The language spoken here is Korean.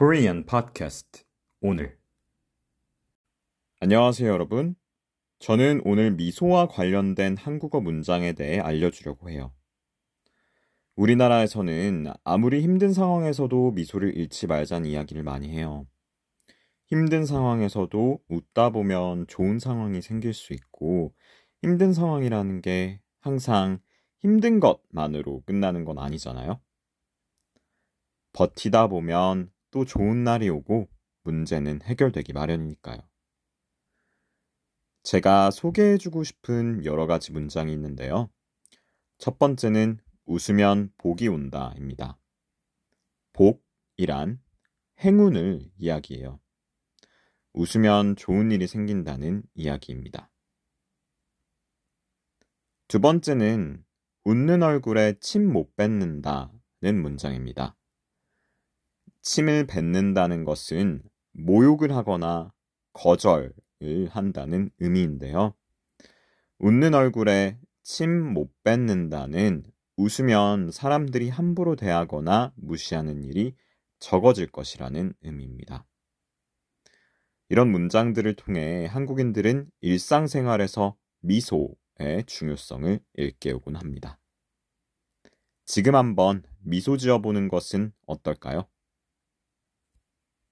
Korean Podcast 오늘 안녕하세요 여러분. 저는 오늘 미소와 관련된 한국어 문장에 대해 알려주려고 해요. 우리나라에서는 아무리 힘든 상황에서도 미소를 잃지 말자는 이야기를 많이 해요. 힘든 상황에서도 웃다 보면 좋은 상황이 생길 수 있고 힘든 상황이라는 게 항상 힘든 것만으로 끝나는 건 아니잖아요. 버티다 보면 또 좋은 날이 오고 문제는 해결되기 마련이니까요. 제가 소개해주고 싶은 여러 가지 문장이 있는데요. 첫 번째는 웃으면 복이 온다입니다. 복이란 행운을 이야기해요. 웃으면 좋은 일이 생긴다는 이야기입니다. 두 번째는 웃는 얼굴에 침 못 뱉는다는 문장입니다. 침을 뱉는다는 것은 모욕을 하거나 거절을 한다는 의미인데요. 웃는 얼굴에 침 못 뱉는다는 웃으면 사람들이 함부로 대하거나 무시하는 일이 적어질 것이라는 의미입니다. 이런 문장들을 통해 한국인들은 일상생활에서 미소의 중요성을 일깨우곤 합니다. 지금 한번 미소 지어보는 것은 어떨까요?